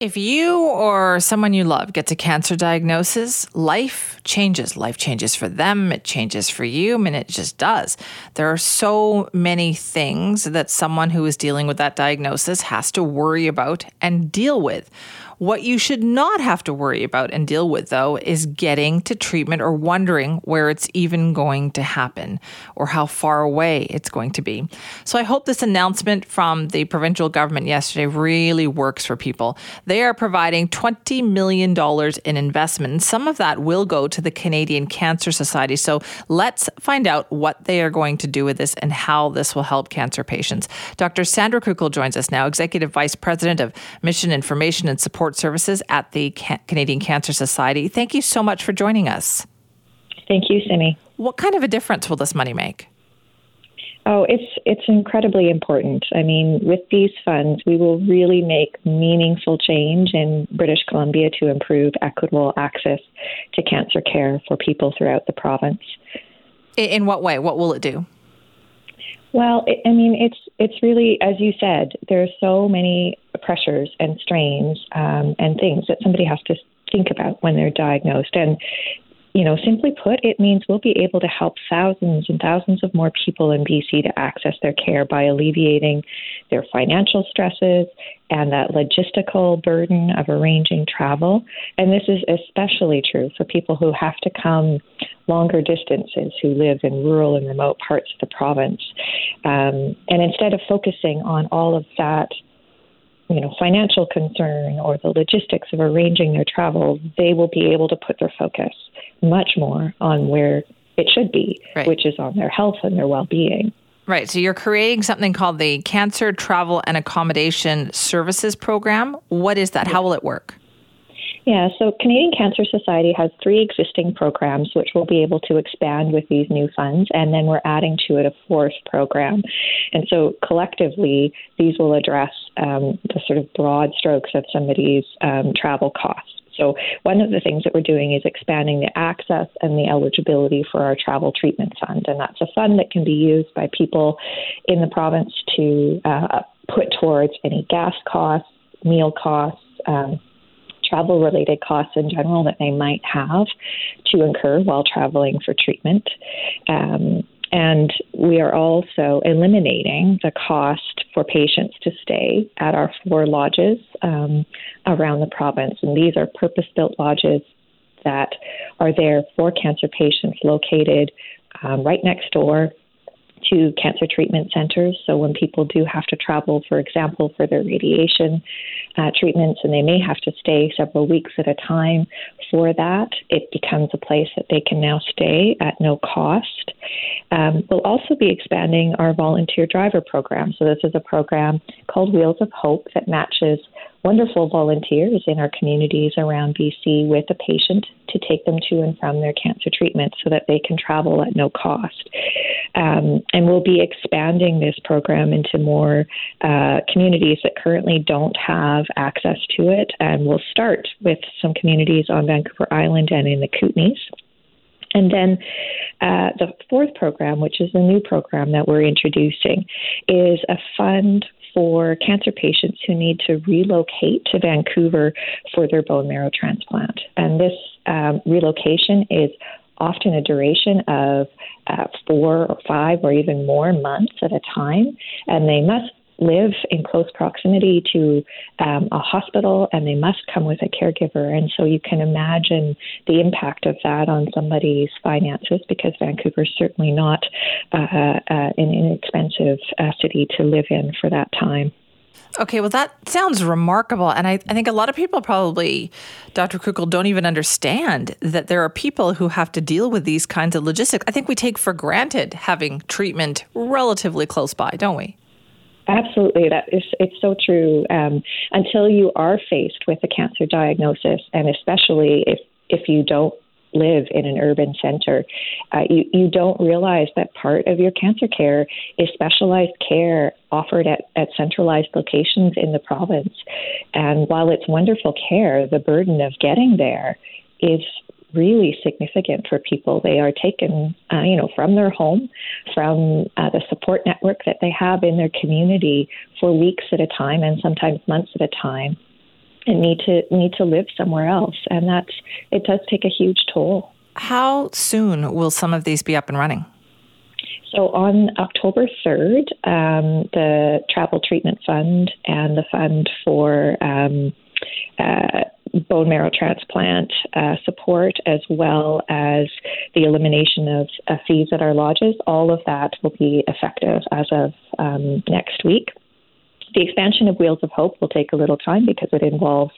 If you or someone you love gets a cancer diagnosis, life changes. Life changes for them, it changes for you, I mean, it just does. There are so many things that someone who is dealing with that diagnosis has to worry about and deal with. What you should not have to worry about and deal with, though, is getting to treatment or wondering where it's even going to happen or how far away it's going to be. So I hope this announcement from the provincial government yesterday really works for people. They are providing $20 million in investment. Some of that will go to the Canadian Cancer Society. So let's find out what they are going to do with this and how this will help cancer patients. Dr. Sandra Krueckl joins us now, Executive Vice President of Mission Information and Support Services at the Canadian Cancer Society. Thank you so much for joining us. Thank you, Simi. What kind of a difference will this money make? Oh, it's it's incredibly important. I mean, with these funds, we will really make meaningful change in British Columbia to improve equitable access to cancer care for people throughout the province. In what way? What will it do? Well, it, I mean, it's it's really as you said. There are so many pressures and strains um, and things that somebody has to think about when they're diagnosed, and you know, simply put, it means we'll be able to help thousands and thousands of more people in BC to access their care by alleviating their financial stresses and that logistical burden of arranging travel. And this is especially true for people who have to come longer distances, who live in rural and remote parts of the province. Um, and instead of focusing on all of that you know, financial concern or the logistics of arranging their travel, they will be able to put their focus much more on where it should be, right. which is on their health and their well being. Right. So you're creating something called the Cancer Travel and Accommodation Services Program. What is that? How will it work? Yeah, so Canadian Cancer Society has three existing programs which we'll be able to expand with these new funds, and then we're adding to it a fourth program. And so collectively, these will address um, the sort of broad strokes of somebody's um, travel costs. So, one of the things that we're doing is expanding the access and the eligibility for our travel treatment fund. And that's a fund that can be used by people in the province to uh, put towards any gas costs, meal costs, um, travel related costs in general that they might have to incur while traveling for treatment. Um, and we are also eliminating the cost for patients to stay at our four lodges um, around the province. And these are purpose built lodges that are there for cancer patients located um, right next door to cancer treatment centers. So when people do have to travel, for example, for their radiation uh, treatments, and they may have to stay several weeks at a time for that, it becomes a place that they can now stay at no cost. Um, we'll also be expanding our volunteer driver program. So this is a program called Wheels of Hope that matches wonderful volunteers in our communities around BC with a patient to take them to and from their cancer treatment so that they can travel at no cost. Um, and we'll be expanding this program into more uh, communities that currently don't have access to it. And we'll start with some communities on Vancouver Island and in the Kootenays. And then uh, the fourth program, which is a new program that we're introducing, is a fund for cancer patients who need to relocate to Vancouver for their bone marrow transplant. And this um, relocation is often a duration of uh, four or five or even more months at a time, and they must live in close proximity to um, a hospital and they must come with a caregiver. And so you can imagine the impact of that on somebody's finances because Vancouver is certainly not uh, uh, an inexpensive uh, city to live in for that time. Okay, well, that sounds remarkable. And I, I think a lot of people probably, Dr. Krueckl, don't even understand that there are people who have to deal with these kinds of logistics. I think we take for granted having treatment relatively close by, don't we? Absolutely, that is it's so true. Um, until you are faced with a cancer diagnosis, and especially if if you don't live in an urban center. Uh, you, you don't realize that part of your cancer care is specialized care offered at, at centralized locations in the province. And while it's wonderful care, the burden of getting there is really significant for people. They are taken, uh, you know, from their home, from uh, the support network that they have in their community for weeks at a time, and sometimes months at a time, and need to need to live somewhere else. And that's it does take a huge toll. How soon will some of these be up and running? So on October 3rd, um, the Travel Treatment Fund and the Fund for um, uh, bone marrow transplant uh, support, as well as the elimination of uh, fees at our lodges. All of that will be effective as of um, next week. The expansion of Wheels of Hope will take a little time because it involves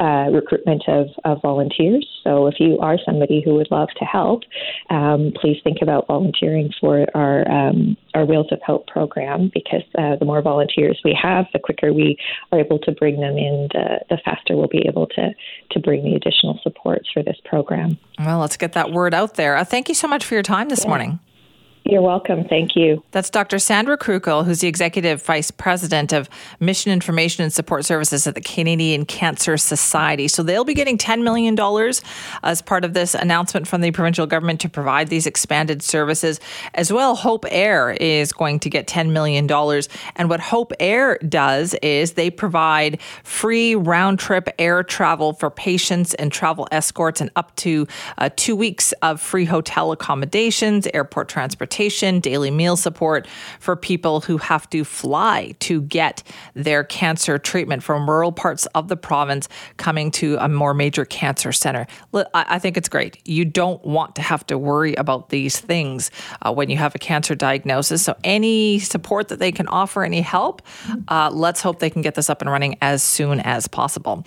uh, recruitment of, of, volunteers. So if you are somebody who would love to help, um, please think about volunteering for our um, our Wheels of Hope program because uh, the more volunteers we have, the quicker we are able to bring them in, the, the faster we'll be able to to bring the additional supports for this program. Well, let's get that word out there. Uh, thank you so much for your time this yeah. morning. You're welcome. Thank you. That's Dr. Sandra Krueckl, who's the Executive Vice President of Mission Information and Support Services at the Canadian Cancer Society. So they'll be getting $10 million as part of this announcement from the provincial government to provide these expanded services. As well, Hope Air is going to get $10 million. And what Hope Air does is they provide free round trip air travel for patients and travel escorts and up to uh, two weeks of free hotel accommodations, airport transportation transportation, daily meal support for people who have to fly to get their cancer treatment from rural parts of the province coming to a more major cancer center. I think it's great. You don't want to have to worry about these things uh, when you have a cancer diagnosis. So, any support that they can offer, any help, uh, let's hope they can get this up and running as soon as possible.